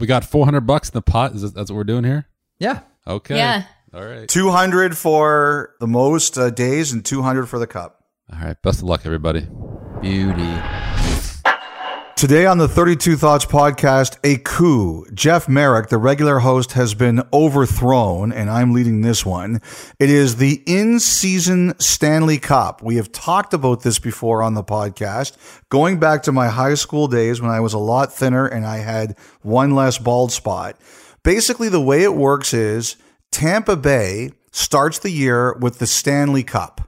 we got 400 bucks in the pot. Is this, that's what we're doing here? Yeah. Okay. Yeah. All right. 200 for the most uh, days and 200 for the cup. All right. Best of luck, everybody. Beauty. Today on the 32 Thoughts podcast, a coup. Jeff Marek, the regular host, has been overthrown, and I'm leading this one. It is the in season Stanley Cup. We have talked about this before on the podcast, going back to my high school days when I was a lot thinner and I had one less bald spot. Basically, the way it works is Tampa Bay starts the year with the Stanley Cup.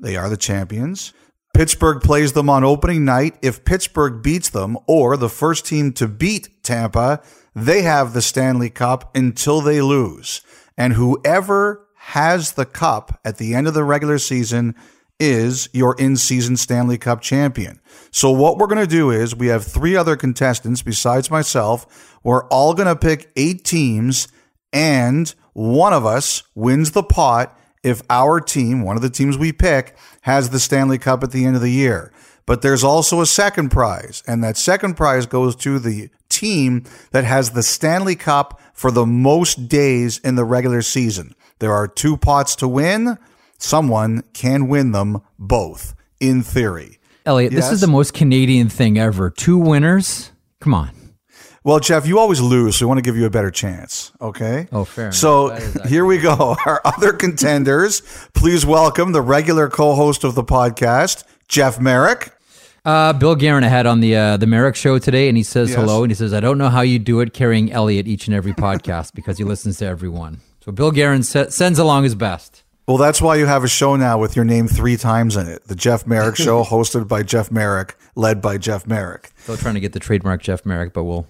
They are the champions. Pittsburgh plays them on opening night. If Pittsburgh beats them or the first team to beat Tampa, they have the Stanley Cup until they lose. And whoever has the cup at the end of the regular season is your in season Stanley Cup champion. So, what we're going to do is we have three other contestants besides myself. We're all going to pick eight teams, and one of us wins the pot if our team, one of the teams we pick, has the Stanley Cup at the end of the year. But there's also a second prize, and that second prize goes to the team that has the Stanley Cup for the most days in the regular season. There are two pots to win. Someone can win them both, in theory. Elliotte, this is the most Canadian thing ever. Two winners? Come on. Well, Jeff, you always lose, so we want to give you a better chance. Okay. Oh, fair enough. So here we go. Our other contenders. Please welcome the regular co-host of the podcast, Jeff Marek. Uh, Bill Guerin had on the uh, the Marek show today, and he says Yes. hello, and he says, "I don't know how you do it carrying Elliotte each and every podcast because he listens to everyone." So Bill Guerin se- sends along his best. Well, that's why you have a show now with your name three times in it. The Jeff Marek Show, hosted by Jeff Marek, led by Jeff Marek. Still trying to get the trademark Jeff Marek, but we'll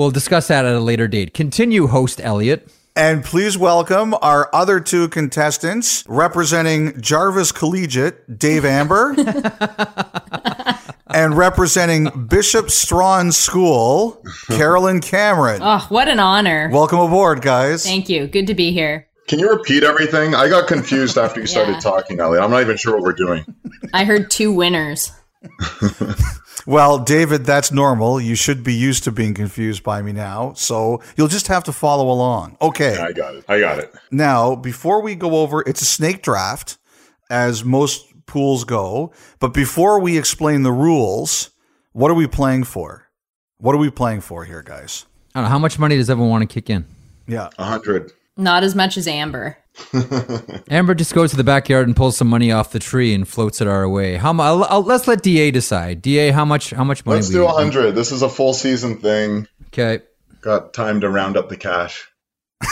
we'll discuss that at a later date. Continue, host Elliotte. And please welcome our other two contestants representing Jarvis Collegiate, Dave Amber, and representing Bishop Strachan School, Caroline Cameron. Oh, what an honor. Welcome aboard, guys. Thank you. Good to be here. Can you repeat everything? I got confused after you started Yeah. talking, Elliotte. I'm not even sure what we're doing. I heard two winners. Well, David, that's normal. You should be used to being confused by me now. So you'll just have to follow along. Okay. I got it. I got it. Now, before we go over, it's a snake draft, as most pools go. But before we explain the rules, what are we playing for? What are we playing for here, guys? I don't know how much money does everyone want to kick in. Yeah. A hundred. Not as much as Amber. Amber just goes to the backyard and pulls some money off the tree and floats it our way. How much? I'll, I'll- let's let Da decide. Da, how much? How much money? Let's do a hundred. This is a full season thing. Okay. Got time to round up the cash.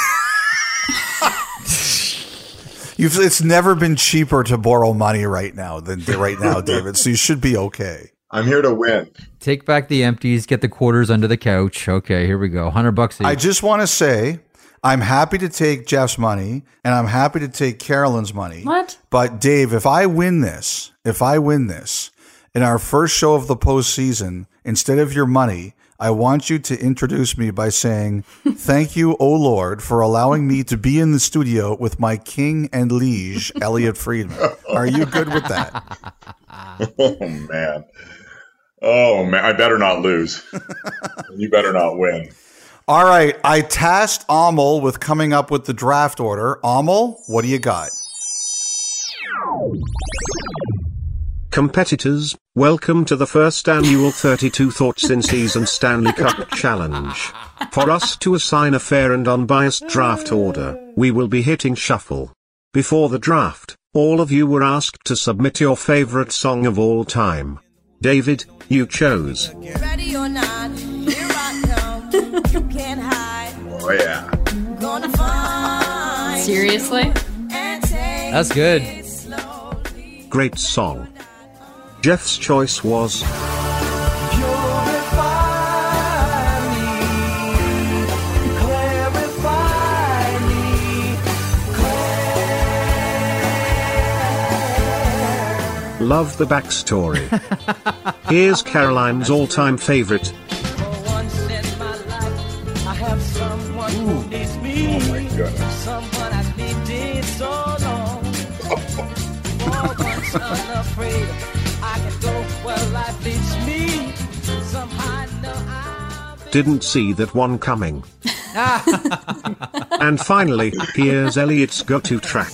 You've, it's never been cheaper to borrow money right now than right now, David. So you should be okay. I'm here to win. Take back the empties. Get the quarters under the couch. Okay, here we go. Hundred bucks each. I just want to say I'm happy to take Jeff's money and I'm happy to take Caroline's money. What? But Dave, if I win this, if I win this in our first show of the postseason, instead of your money, I want you to introduce me by saying, Thank you, O Lord, for allowing me to be in the studio with my king and liege, Elliotte Friedman. Are you good with that? Oh man. Oh man. I better not lose. you better not win. All right. I tasked Amel with coming up with the draft order. Amel, what do you got? Competitors, welcome to the first annual 32 Thoughts in Season Stanley Cup Challenge. For us to assign a fair and unbiased draft order, we will be hitting shuffle. Before the draft, all of you were asked to submit your favorite song of all time. David, you chose. Ready or not, Oh yeah. Gonna find Seriously? That's good. Great song. Jeff's choice was Love the backstory. Here's Caroline's all-time favorite, didn't see that one coming. and finally, here's Elliotte's go-to track.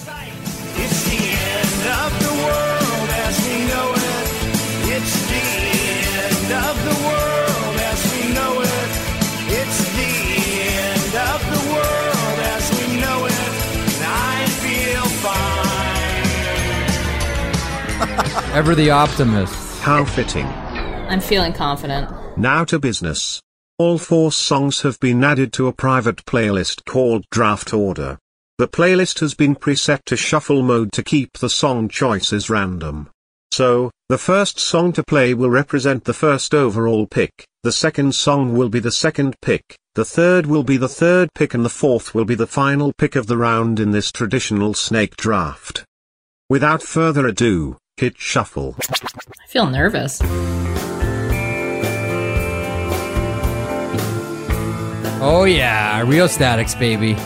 Ever the optimist. How fitting. I'm feeling confident. Now to business. All four songs have been added to a private playlist called Draft Order. The playlist has been preset to shuffle mode to keep the song choices random. So, the first song to play will represent the first overall pick, the second song will be the second pick, the third will be the third pick and the fourth will be the final pick of the round in this traditional snake draft. Without further ado, hit shuffle. I feel nervous. Oh yeah, Rio Statics, baby. Oh,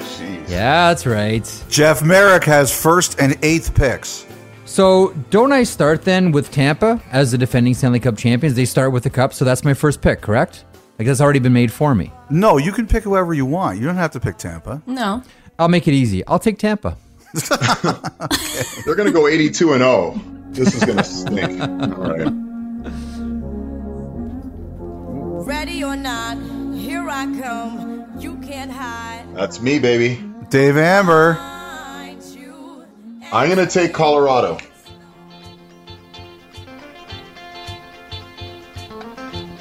jeez. Yeah, that's right. Jeff Marek has first and eighth picks. So don't I start then with Tampa as the defending Stanley Cup champions? They start with the cup, so that's my first pick, correct? Like that's already been made for me. No, you can pick whoever you want. You don't have to pick Tampa. No. I'll make it easy. I'll take Tampa. They're going to go 82 and 0. This is going to stink. All right. Ready or not, here I come. You can't hide. That's me, baby. Dave Amber. I'm going to take Colorado.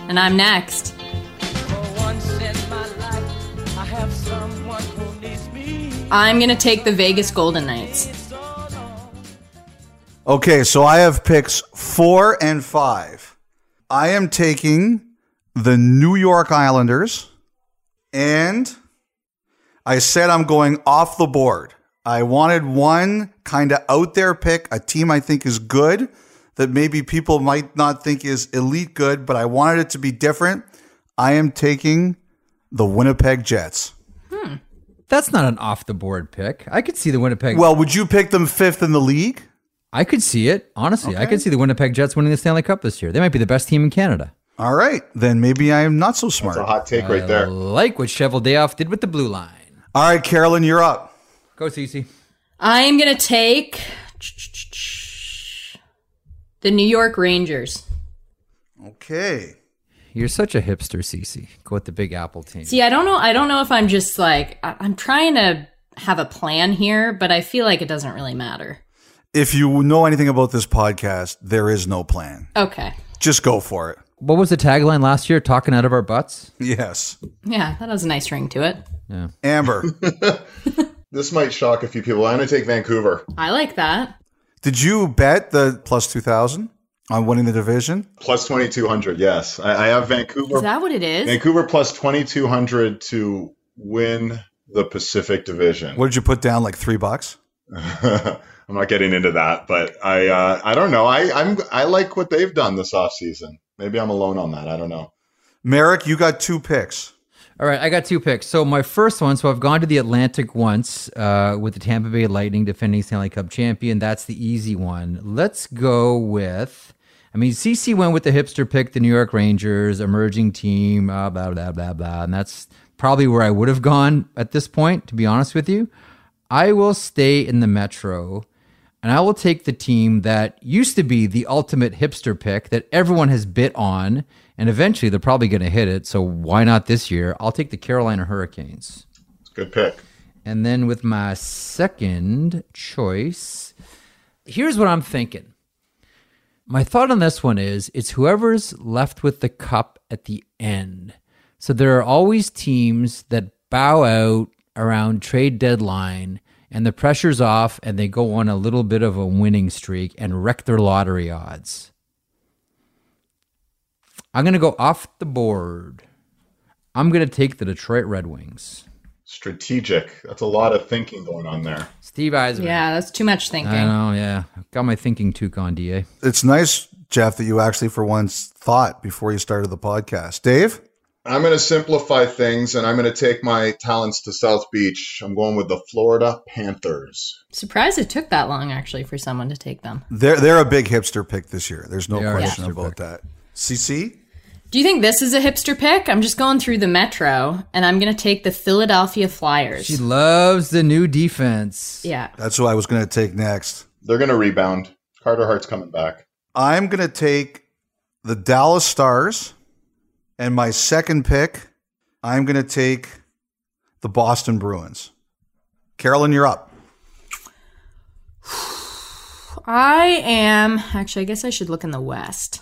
And I'm next. I'm going to take the Vegas Golden Knights. Okay, so I have picks four and five. I am taking the New York Islanders, and I said I'm going off the board. I wanted one kind of out there pick, a team I think is good that maybe people might not think is elite good, but I wanted it to be different. I am taking the Winnipeg Jets. That's not an off the board pick. I could see the Winnipeg. Well, would you pick them fifth in the league? I could see it. Honestly, I could see the Winnipeg Jets winning the Stanley Cup this year. They might be the best team in Canada. All right, then maybe I am not so smart. That's a hot take right I there. like what Cheveldayoff did with the blue line. All right, Caroline, you're up. Go, Cece. I'm going to take the New York Rangers. Okay. You're such a hipster, Cece. Go with the Big Apple team. See, I don't know. I don't know if I'm just like I- I'm trying to have a plan here, but I feel like it doesn't really matter. If you know anything about this podcast, there is no plan. Okay. Just go for it. What was the tagline last year? Talking out of our butts. Yes. Yeah, that has a nice ring to it. Amber, This might shock a few people. I'm going to take Vancouver. I like that. did you bet the plus 2000 on winning the division? Plus 2,200, yes. I, I have Vancouver. Is that what it is? Vancouver plus 2,200 to win the Pacific Division. What did you put down? Like three bucks? I'm not getting into that, but I uh, I don't know. I I'm I like what they've done this offseason. Maybe I'm alone on that. I don't know. Marek, you got two picks. All right, I got two picks. So my first one, so I've gone to the Atlantic once uh, with the Tampa Bay Lightning defending Stanley Cup champion. That's the easy one. Let's go with. I mean, CC went with the hipster pick, the New York Rangers, emerging team, uh, blah blah blah blah, and that's probably where I would have gone at this point. To be honest with you, I will stay in the Metro, and I will take the team that used to be the ultimate hipster pick that everyone has bit on, and eventually they're probably going to hit it. So why not this year? I'll take the Carolina Hurricanes. It's a good pick. And then with my second choice, here's what I'm thinking. My thought on this one is it's whoever's left with the cup at the end. So there are always teams that bow out around trade deadline and the pressure's off and they go on a little bit of a winning streak and wreck their lottery odds. I'm going to go off the board. I'm going to take the Detroit Red Wings. Strategic. That's a lot of thinking going on there. Steve Yzerman. Yeah, that's too much thinking. I know, yeah. Got my thinking toque on, DA. It's nice, Jeff, that you actually for once thought before you started the podcast. Dave? I'm going to simplify things and I'm going to take my talents to South Beach. I'm going with the Florida Panthers. Surprised it took that long actually for someone to take them. They're they're a big hipster pick this year. There's no They question about pick. that. CC? Do you think this is a hipster pick? I'm just going through the metro, and I'm going to take the Philadelphia Flyers. She loves the new defense. yeah. That's who I was going to take next. They're going to rebound. Carter Hart's coming back. I'm going to take the Dallas Stars, and my second pick, I'm going to take the Boston Bruins. Caroline, you're up. I am actually. I guess I should look in the West.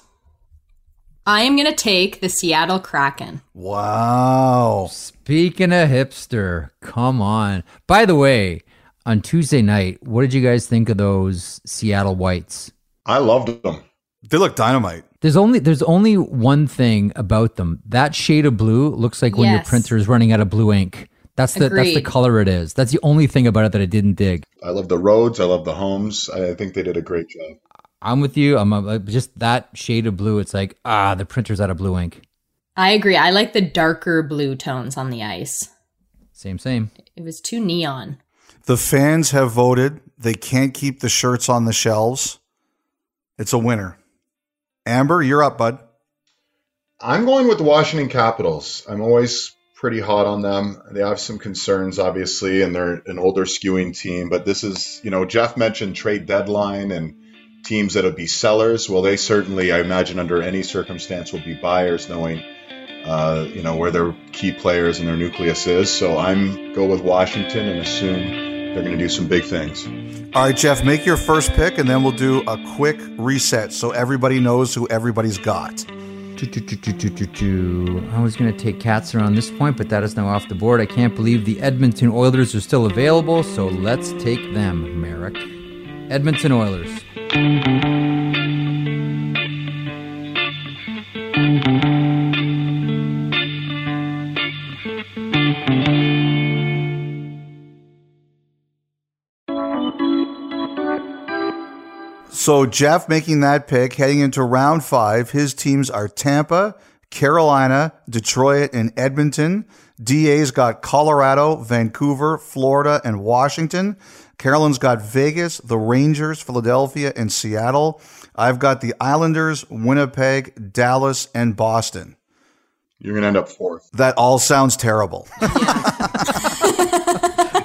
I am going to take the Seattle Kraken. Wow. Speaking of hipster, come on. By the way, on Tuesday night, what did you guys think of those Seattle Whites? I loved them. They look dynamite. There's only there's only one thing about them. That shade of blue looks like when your printer is running out of blue ink. That's the that's the color it is. That's the only thing about it that I didn't dig. I love the roads. I love the homes. I I think they did a great job. I'm with you. I'm uh, just that shade of blue. It's like ah, the printer's out of blue ink. I agree. I like the darker blue tones on the ice. Same, same. It was too neon. The fans have voted. They can't keep the shirts on the shelves. It's a winner. Amber, you're up, bud. I'm going with the Washington Capitals. I'm always pretty hot on them. They have some concerns, obviously, and they're an older skewing team. But this is, you know, Jeff mentioned trade deadline and teams that'll be sellers. Well, they certainly, I imagine, under any circumstance, will be buyers, knowing, uh, you know, where their key players and their nucleus is. So I'm go with Washington and assume they're going to do some big things. All right, Jeff, make your first pick, and then we'll do a quick reset so everybody knows who everybody's got. I was going to take Katzer on this point, but that is now off the board. I can't believe the Edmonton Oilers are still available, so let's take them, Marek. Edmonton Oilers. So, Jeff making that pick heading into round five. His teams are Tampa, Carolina, Detroit, and Edmonton. DA's got Colorado, Vancouver, Florida, and Washington. Caroline's got Vegas, the Rangers, Philadelphia, and Seattle. I've got the Islanders, Winnipeg, Dallas, and Boston. You're going to end up fourth. That all sounds terrible.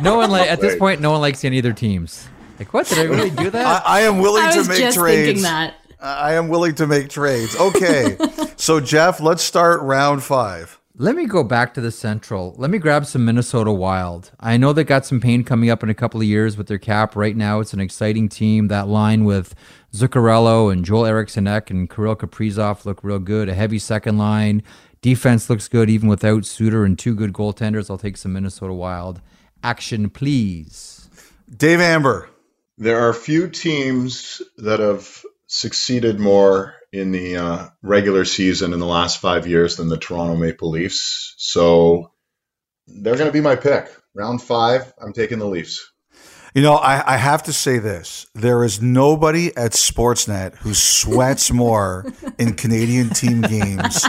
No one like at this point. No one likes any of their teams. Like what? Did I really do I, that? I am willing I to was make just trades. thinking that. I am willing to make trades. Okay. so, Jeff, let's start round five. Let me go back to the Central. Let me grab some Minnesota Wild. I know they got some pain coming up in a couple of years with their cap. Right now, it's an exciting team. That line with Zuccarello and Joel Eriksson Ek and Kirill Kaprizov look real good. A heavy second line. Defense looks good even without Suter and two good goaltenders. I'll take some Minnesota Wild. Action, please. Dave Amber. There are few teams that have succeeded more in the uh, regular season in the last five years than the Toronto Maple Leafs. So they're going to be my pick. Round five, I'm taking the Leafs. You know, I, I have to say this. There is nobody at Sportsnet who sweats more in Canadian team games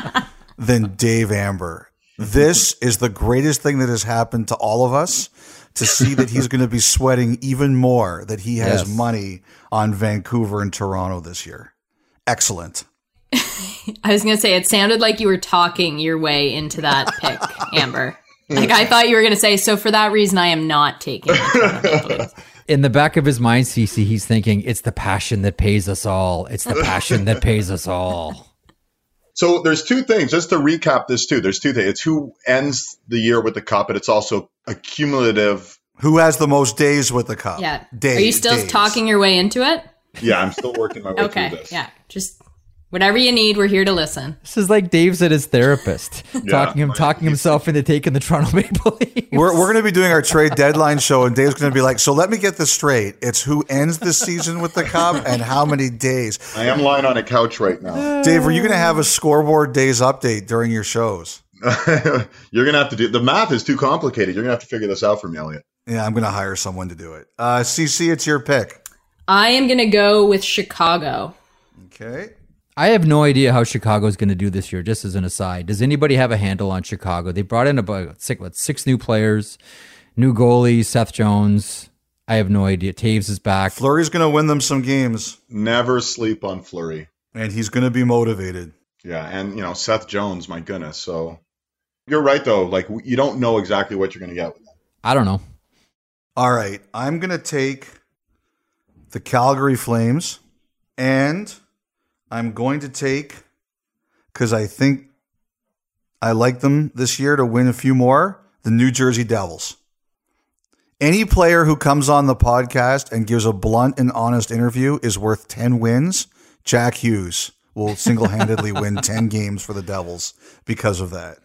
than Dave Amber. This is the greatest thing that has happened to all of us to see that he's going to be sweating even more that he has Yes. money on Vancouver and Toronto this year. Excellent. I was going to say, it sounded like you were talking your way into that pick, Amber. Like, I thought you were going to say, so for that reason, I am not taking the Toronto Maple Leafs." In the back of his mind, CC, he's thinking, it's the passion that pays us all. It's the passion that pays us all. So there's two things. Just to recap this too, there's two things. It's who ends the year with the cup, but it's also a cumulative. Who has the most days with the cup? Yeah. Days, Are you still days. talking your way into it? Yeah, I'm still working my way Okay. through this. Yeah. Just whatever you need, we're here to listen. This is like Dave's at his therapist, talking him, right. talking himself into taking the Toronto Maple Leafs. We're, we're going to be doing our trade deadline show, and Dave's going to be like, So let me get this straight. It's who ends the season with the cup and how many days. I am lying on a couch right now. Dave, are you going to have a scoreboard days update during your shows? You're gonna have to do the math is too complicated. You're gonna have to figure this out for me, Elliotte. Yeah, I'm going to hire someone to do it. Uh, CC, it's your pick. I am going to go with Chicago. Okay. I have no idea how Chicago's going to do this year. Just as an aside, does anybody have a handle on Chicago? They brought in about six, what, six new players, new goalie Seth Jones. I have no idea. Toews is back. Fleury's going to win them some games, Never sleep on Flurry. and he's going to be motivated. Yeah, and you know Seth Jones, my goodness. So you're right though. Like you don't know exactly what you're going to get with them. I don't know. All right, I'm going to take the Calgary Flames and I'm going to take cuz I think I like them this year to win a few more, the New Jersey Devils. Any player who comes on the podcast and gives a blunt and honest interview is worth 10 wins. Jack Hughes will single-handedly win 10 games for the Devils because of that.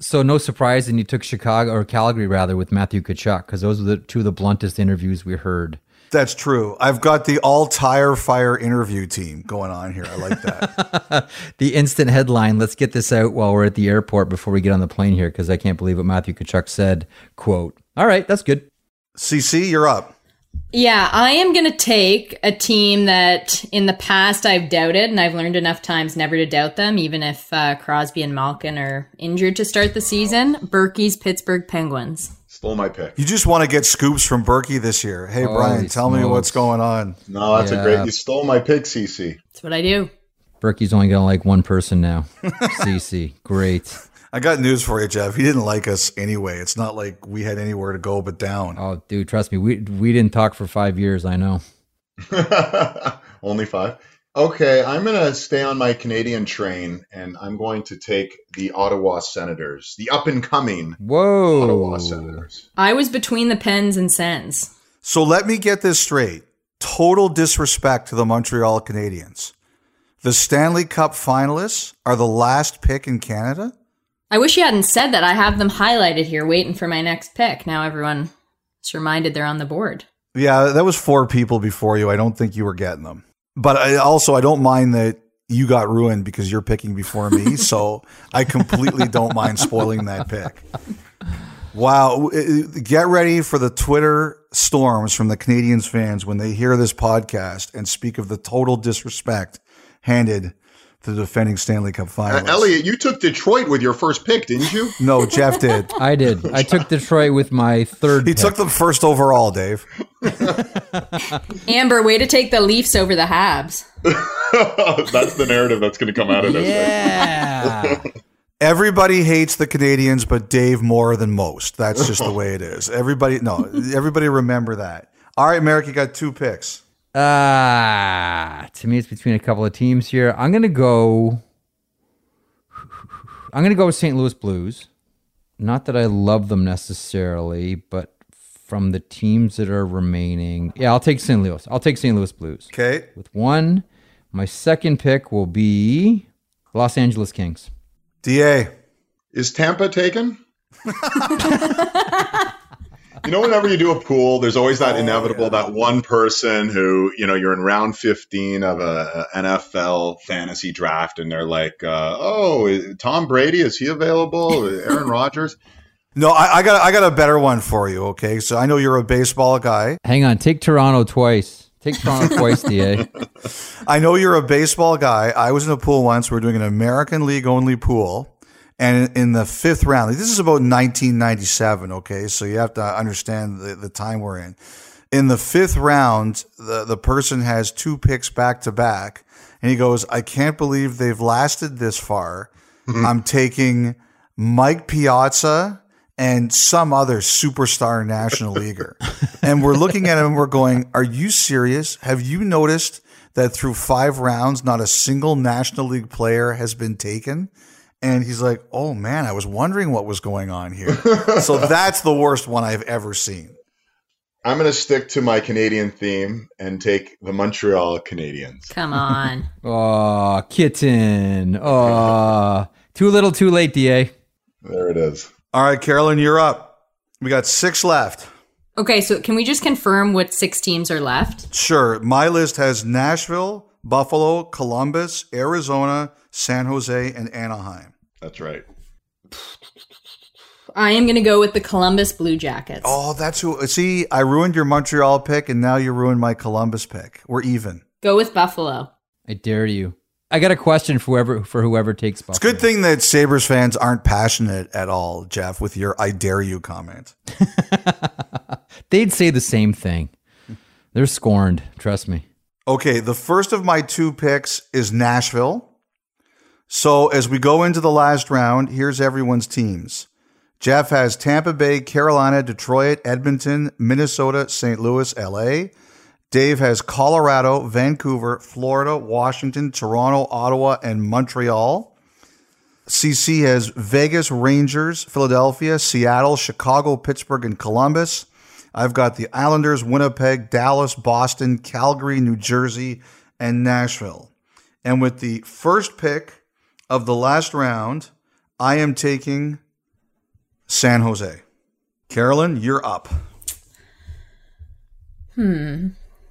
So no surprise, and you took Chicago or Calgary rather with Matthew Tkachuk because those are the two of the bluntest interviews we heard. That's true. I've got the all tire fire interview team going on here. I like that. The instant headline. Let's get this out while we're at the airport before we get on the plane here because I can't believe what Matthew Tkachuk said. Quote. All right, that's good. CC, you're up. Yeah, I am going to take a team that in the past I've doubted, and I've learned enough times never to doubt them, even if uh, Crosby and Malkin are injured to start the season. Burkie's Pittsburgh Penguins. Stole my pick. You just want to get scoops from Burkie this year. Hey, Holy Brian, tell me what's going on. No, that's Yeah. a great. You stole my pick, CC. That's what I do. Burkie's only going to like one person now. CC. Great. I got news for you, Jeff. He didn't like us anyway. It's not like we had anywhere to go but down. Oh, dude, trust me. We we didn't talk for five years. I know. Only five. Okay, I'm going to stay on my Canadian train, and I'm going to take the Ottawa Senators, the up and coming Whoa. Ottawa Senators. I was between the pens and Sens. So let me get this straight. Total disrespect to the Montreal Canadiens. The Stanley Cup finalists are the last pick in Canada? I wish you hadn't said that. I have them highlighted here, waiting for my next pick. Now everyone is reminded they're on the board. Yeah, that was four people before you. I don't think you were getting them. But I also I don't mind that you got ruined because you're picking before me, so I completely don't mind spoiling that pick. Wow, uh, uh, get ready for the Twitter storms from the Canadiens fans when they hear this podcast and speak of the total disrespect handed the defending Stanley Cup Uh, finalists. Elliot, you took Detroit with your first pick, didn't you? No, Jeff did. I did. I took Detroit with my third. He pick. took them first overall, Dave. Amber, way to take the Leafs over the Habs. that's the narrative that's going to come out of this. Yeah. Everybody hates the Canadiens, but Dave more than most. That's just the way it is. Everybody, no, everybody remember that. All right, Marek, you got two picks. Ah, to me, it's between a couple of teams here. I'm gonna go. I'm gonna go with St. Louis Blues. Not that I love them necessarily, but from the teams that are remaining, yeah, I'll take St. Louis. I'll take St. Louis Blues Okay. with one. My second pick will be Los Angeles Kings. DA. Is Tampa taken? you know, whenever you do a pool, there's always that inevitable that one person who, you know, you're in round 15 of a, a NFL fantasy draft, and they're like, uh, "Oh, Tom Brady is he available? Aaron Rodgers?" No, I, I got I got a better one for you. Okay, so I know you're a baseball guy. Hang on, take Toronto twice. Take Toronto twice, Da. I know you're a baseball guy. I was in a pool once. We are doing an American League only pool. And in the fifth round, this is about 1997. Okay. So you have to understand the, the time we're in. In the fifth round, the, the person has two picks back to back. And he goes, I can't believe they've lasted this far. Mm-hmm. I'm taking Mike Piazza and some other superstar national leaguer. and we're looking at him and we're going, Are you serious? Have you noticed that through five rounds, not a single National League player has been taken? And he's like, Oh man, I was wondering what was going on here. so that's the worst one I've ever seen. I'm going to stick to my Canadian theme and take the Montreal Canadiens. Come on. Oh, kitten. Oh, too little, too late, Da. There it is. All right, Caroline, you're up. We got six left. Okay, so can we just confirm what six teams are left? Sure. My list has Nashville, Buffalo, Columbus, Arizona, San Jose, and Anaheim. That's right. I am going to go with the Columbus Blue Jackets. Oh, that's who. See, I ruined your Montreal pick, and now you ruined my Columbus pick. We're even. Go with Buffalo. I dare you. I got a question for whoever for whoever takes Buffalo. It's a good thing that Sabres fans aren't passionate at all, Jeff, with your I dare you comment. They'd say the same thing. They're scorned. Trust me. Okay, the first of my two picks is Nashville. So as we go into the last round, here's everyone's teams. Jeff has Tampa Bay, Carolina, Detroit, Edmonton, Minnesota, St. Louis, LA. Dave has Colorado, Vancouver, Florida, Washington, Toronto, Ottawa, and Montreal. CC has Vegas, Rangers, Philadelphia, Seattle, Chicago, Pittsburgh, and Columbus. I've got the Islanders, Winnipeg, Dallas, Boston, Calgary, New Jersey, and Nashville. And with the first pick of the last round, I am taking San Jose. Caroline, you're up. Hmm.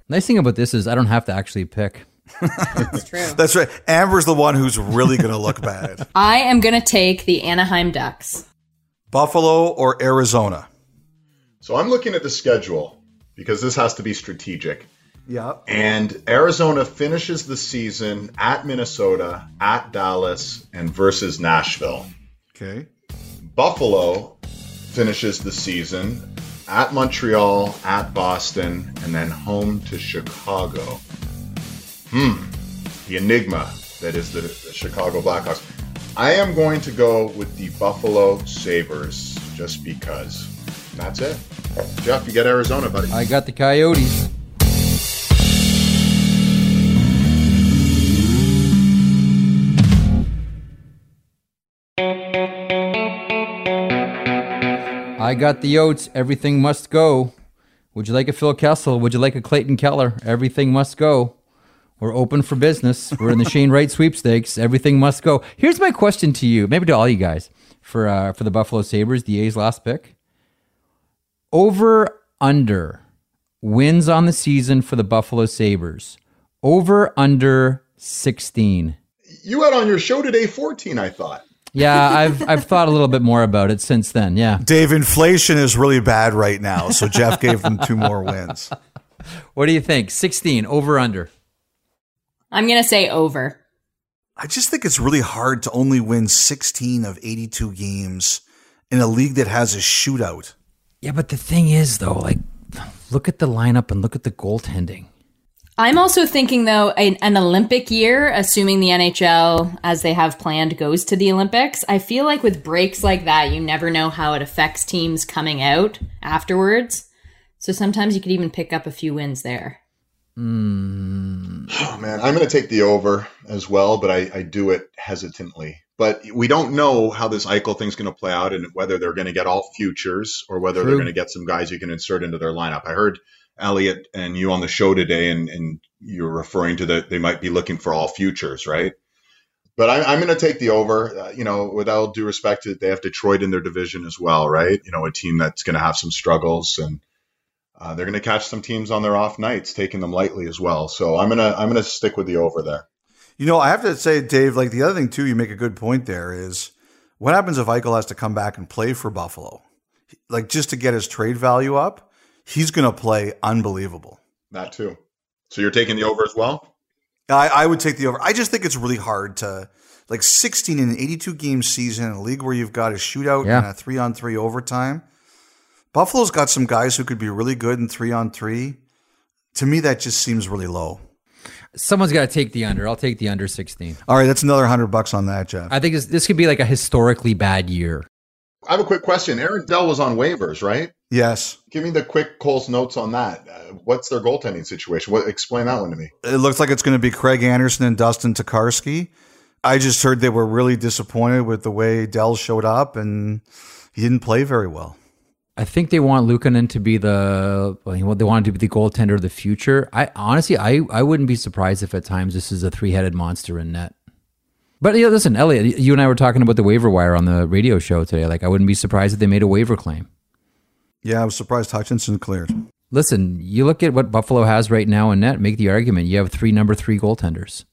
Nice thing about this is I don't have to actually pick. It's true. That's right. Amber's the one who's really going to look bad. I am going to take the Anaheim Ducks. Buffalo or Arizona? So I'm looking at the schedule because this has to be strategic. Yeah. And Arizona finishes the season at Minnesota, at Dallas, and versus Nashville. Okay. Buffalo finishes the season at Montreal, at Boston, and then home to Chicago. Hmm. The enigma that is the, the Chicago Blackhawks. I am going to go with the Buffalo Sabres just because. That's it. Jeff, you get Arizona, buddy. I got the Coyotes. I got the Oats. Everything must go. Would you like a Phil Kessel? Would you like a Clayton Keller? Everything must go. We're open for business. We're in the Shane Wright sweepstakes. Everything must go. Here's my question to you, maybe to all you guys, for uh, for the Buffalo Sabres, the A's last pick. Over under wins on the season for the Buffalo Sabres. Over under 16. You had on your show today 14, I thought. Yeah, I've I've thought a little bit more about it since then. Yeah. Dave, inflation is really bad right now, so Jeff gave them two more wins. What do you think? 16 over under. I'm going to say over. I just think it's really hard to only win 16 of 82 games in a league that has a shootout. Yeah, but the thing is though, like look at the lineup and look at the goaltending. I'm also thinking, though, an, an Olympic year, assuming the NHL, as they have planned, goes to the Olympics. I feel like with breaks like that, you never know how it affects teams coming out afterwards. So sometimes you could even pick up a few wins there. Mm. Oh man, I'm going to take the over as well, but I, I do it hesitantly. But we don't know how this Eichel thing's going to play out and whether they're going to get all futures or whether they're going to get some guys you can insert into their lineup. I heard Elliotte and you on the show today, and, and you're referring to that they might be looking for all futures, right? But I, I'm going to take the over. Uh, you know, with all due respect, to they have Detroit in their division as well, right? You know, a team that's going to have some struggles and uh, they're going to catch some teams on their off nights, taking them lightly as well. So I'm gonna I'm gonna stick with the over there. You know, I have to say, Dave, like the other thing too, you make a good point there is what happens if Eichel has to come back and play for Buffalo? Like just to get his trade value up, he's going to play unbelievable. That too. So you're taking the over as well. I, I would take the over. I just think it's really hard to like 16 in an 82 game season in a league where you've got a shootout Yeah. and a three on three overtime. Buffalo's got some guys who could be really good in three on three. To me, that just seems really low. Someone's got to take the under. I'll take the under 16. All right, that's another hundred bucks on that, Jeff. I think this, this could be like a historically bad year. I have a quick question. Aaron Dell was on waivers, right? yes, Give me the quick Cole's notes on that. Uh, what's their goaltending situation? What, explain that one to me. it looks like it's going to be Craig Anderson and Dustin Tokarski. I just heard they were really disappointed with the way Dell showed up, and he didn't play very well. I think they want Luukkonen to be the well, they want to be the goaltender of the future. I honestly, I I wouldn't be surprised if at times this is a three headed monster in net. But yeah, listen, Elliotte, you and I were talking about the waiver wire on the radio show today. Like, I wouldn't be surprised if they made a waiver claim. Yeah, I was surprised Hutchinson cleared. Listen, you look at what Buffalo has right now in net. Make the argument you have three number three goaltenders.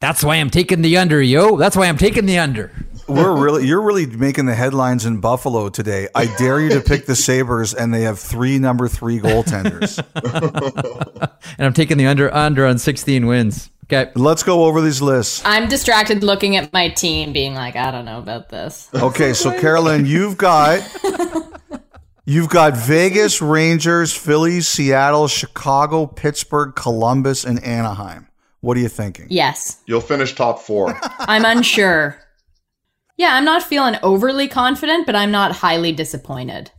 That's why I'm taking the under, yo. That's why I'm taking the under. We're really you're really making the headlines in Buffalo today. I dare you to pick the Sabres, and they have three number three goaltenders. And I'm taking the under under on 16 wins. Okay. Let's go over these lists. I'm distracted looking at my team, being like, I don't know about this. Okay, so Caroline, you've got you've got Vegas, Rangers, Phillies, Seattle, Chicago, Pittsburgh, Columbus, and Anaheim. What are you thinking? Yes. You'll finish top four. I'm unsure. Yeah, I'm not feeling overly confident, but I'm not highly disappointed.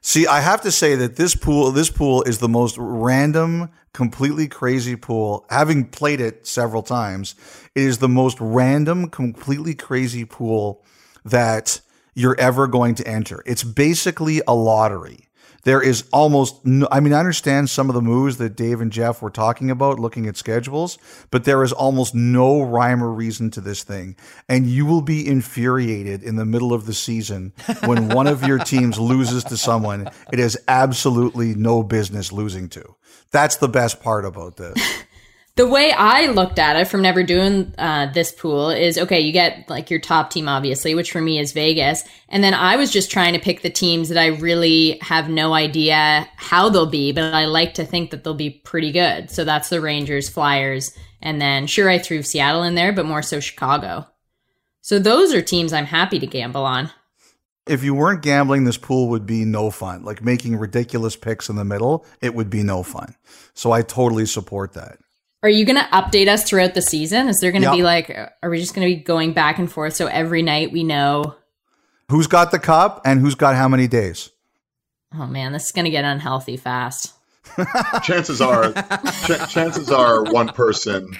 See, I have to say that this pool, this pool is the most random, completely crazy pool. Having played it several times, it is the most random, completely crazy pool that you're ever going to enter. It's basically a lottery. There is almost no, I mean, I understand some of the moves that Dave and Jeff were talking about looking at schedules, but there is almost no rhyme or reason to this thing. And you will be infuriated in the middle of the season when one of your teams loses to someone it has absolutely no business losing to. That's the best part about this. The way I looked at it from never doing uh, this pool is okay, you get like your top team, obviously, which for me is Vegas. And then I was just trying to pick the teams that I really have no idea how they'll be, but I like to think that they'll be pretty good. So that's the Rangers, Flyers, and then sure, I threw Seattle in there, but more so Chicago. So those are teams I'm happy to gamble on. If you weren't gambling, this pool would be no fun. Like making ridiculous picks in the middle, it would be no fun. So I totally support that. Are you going to update us throughout the season? Is there going to Yep. be like, are we just going to be going back and forth so every night we know, Who's got the cup and who's got how many days? oh man, this is going to get unhealthy fast? chances are, ch- chances are, one person.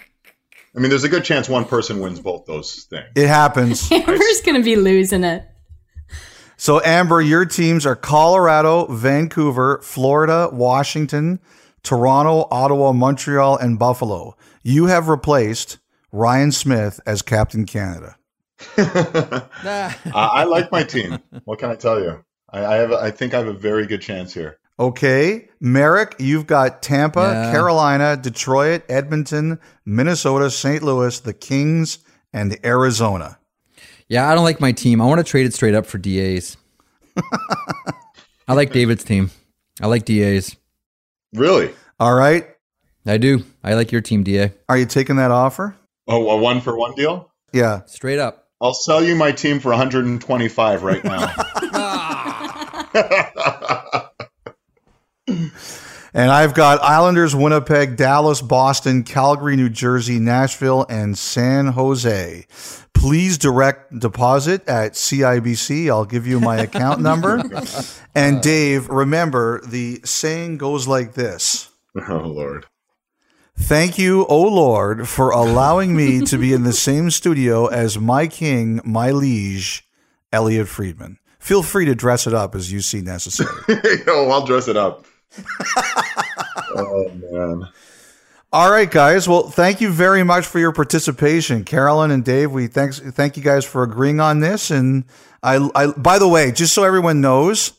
I mean, there's a good chance one person wins both those things. It happens. Amber's going to be losing it. So, Amber, your teams are Colorado, Vancouver, Florida, Washington, Toronto, Ottawa, Montreal, and Buffalo. You have replaced Ryan Smyth as Captain Canada. I, I like my team. What can I tell you? I, I have. a- I think I have a very good chance here. Okay. Marek, you've got Tampa, Yeah. Carolina, Detroit, Edmonton, Minnesota, St. Louis, the Kings, and Arizona. Yeah, I don't like my team. I want to trade it straight up for DAs. I like David's team. I like DAs. Really? All right. I do. I like your team, DA. Are you taking that offer? Oh, a one for one deal. Yeah. Straight up. I'll sell you my team for 125 right now. And I've got Islanders, Winnipeg, Dallas, Boston, Calgary, New Jersey, Nashville, and San Jose. Please direct deposit at CIBC. I'll give you my account number. And Dave, remember the saying goes like this. oh Lord. Thank you, O Lord, for allowing me to be in the same studio as my king, my liege, Elliotte Friedman. Feel free to dress it up as you see necessary. oh, I'll dress it up. Oh man. All right, guys. Well, thank you very much for your participation, Caroline and Dave. We thanks thank you guys for agreeing on this. And I, I by the way, just so everyone knows,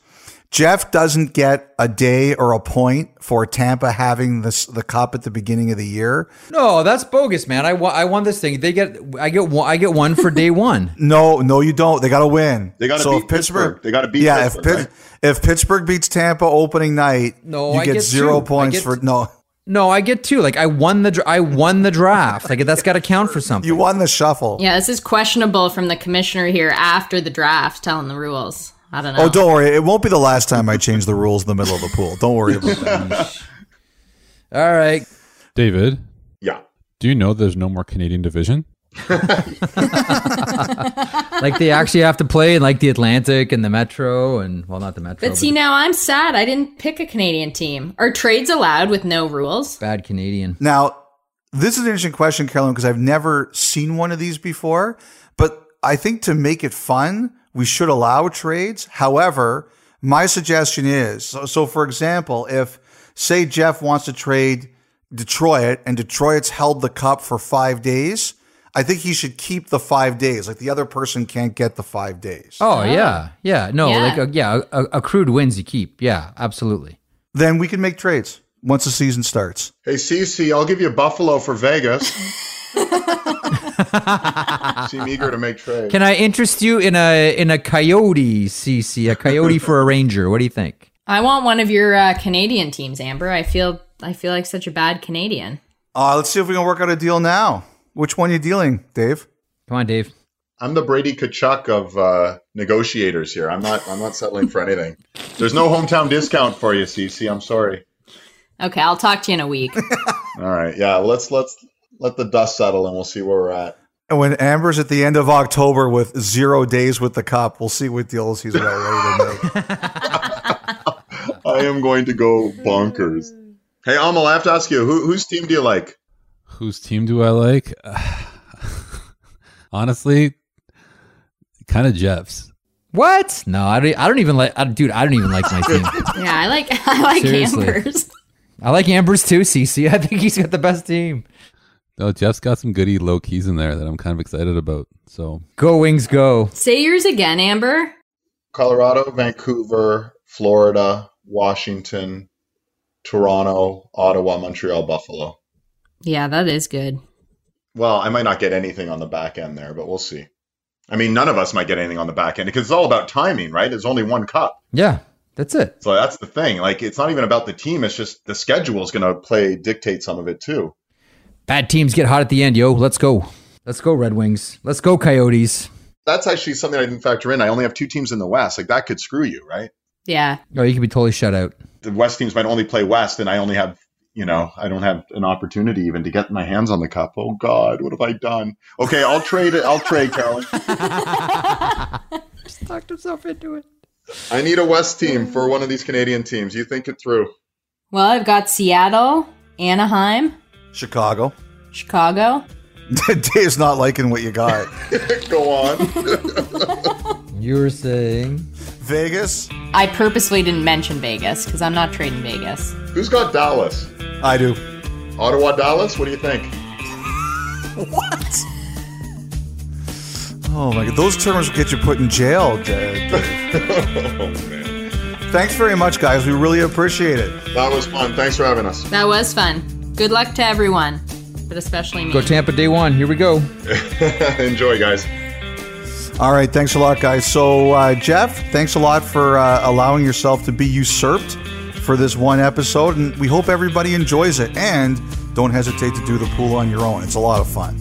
Jeff doesn't get a day or a point for Tampa having this the cup at the beginning of the year. No, that's bogus, man. I, wa- I won this thing. They get I get one, I get one for day one. No, no, you don't. They got to win. They gotta so beat Pittsburgh. They gotta beat Yeah, Pittsburgh, if right? if Pittsburgh beats Tampa opening night, No, you I get, get zero two. I points get- for no. No, I get two. Like I won the dra- I won the draft. Like that's got to count for something. You won the shuffle. Yeah, this is questionable from the commissioner here after the draft telling the rules. I don't oh, know. Oh, don't worry. It won't be the last time I change the rules in the middle of the pool. Don't worry about that. All right. David, Yeah. do you know there's no more Canadian division? Like they actually have to play in like the Atlantic and the Metro and well, not the Metro. but see, now I'm sad. I didn't pick a Canadian team. Are trades allowed with no rules? bad Canadian. Now, this is an interesting question, Caroline, because I've never seen one of these before. But I think to make it fun, we should allow trades. However, my suggestion is so, so for example, if say Jeff wants to trade Detroit and Detroit's held the cup for five days, I think he should keep the five days. Like the other person can't get the five days. Oh yeah, yeah. No, Yeah. like uh, yeah, a, accrued wins you keep. Yeah, absolutely. Then we can make trades once the season starts. Hey, CC, I'll give you Buffalo for Vegas. Seem eager to make trades. Can I interest you in a in a coyote, CC? A coyote for a ranger. What do you think? I want one of your uh, Canadian teams, Amber. I feel I feel like such a bad Canadian. Uh, let's see if we can work out a deal now. Which one are you dealing, Dave? Come on, Dave. I'm the Brady Tkachuk of uh, negotiators here. I'm not. I'm not settling for anything. There's no hometown discount for you, CC. I'm sorry. Okay, I'll talk to you in a week. All right. Yeah. Let's let's let the dust settle, and we'll see where we're at. And when Amber's at the end of October with zero days with the cup, we'll see what deals he's about ready to make. I am going to go bonkers. Hey, Amal, I have to ask you, who, whose team do you like? Whose team do I like? Honestly, kind of Jeff's. What? No, I don't. I don't even like. I, dude, I don't even like my team. Yeah, I like I like Seriously. Amber's. I like Amber's too. CC. I think he's got the best team. No, Jeff's got some goody low keys in there that I'm kind of excited about. So Go Wings, go. Say yours again, Amber. Colorado, Vancouver, Florida, Washington, Toronto, Ottawa, Montreal, Buffalo. Yeah, that is good. Well, I might not get anything on the back end there, but we'll see. I mean, none of us might get anything on the back end because it's all about timing, right? There's only one cup. Yeah, that's it. So that's the thing. Like, it's not even about the team. It's just the schedule is going to play, dictate some of it too. Bad teams get hot at the end, yo. Let's go. Let's go, Red Wings. Let's go, Coyotes. That's actually something I didn't factor in. I only have two teams in the West. Like, that could screw you, right? Yeah. Oh, you could be totally shut out. The West teams might only play West, and I only have, you know, I don't have an opportunity even to get my hands on the cup. Oh, God, what have I done? Okay, I'll trade it. I'll trade, Caroline. Just talked himself into it. I need a West team for one of these Canadian teams. You think it through. Well, I've got Seattle, Anaheim, Chicago. Chicago. Dave's not liking what you got. Go on. You were saying Vegas. I purposely didn't mention Vegas because I'm not trading Vegas. Who's got Dallas? I do. Ottawa, Dallas? What do you think? What? Oh my god, those terms will get you put in jail. Dave. oh, man. Thanks very much, guys. We really appreciate it. That was fun. Thanks for having us. That was fun. Good luck to everyone, but especially me. go Tampa day one. Here we go. Enjoy, guys. All right, thanks a lot, guys. So, uh, Jeff, thanks a lot for uh, allowing yourself to be usurped for this one episode, and we hope everybody enjoys it. And don't hesitate to do the pool on your own; it's a lot of fun.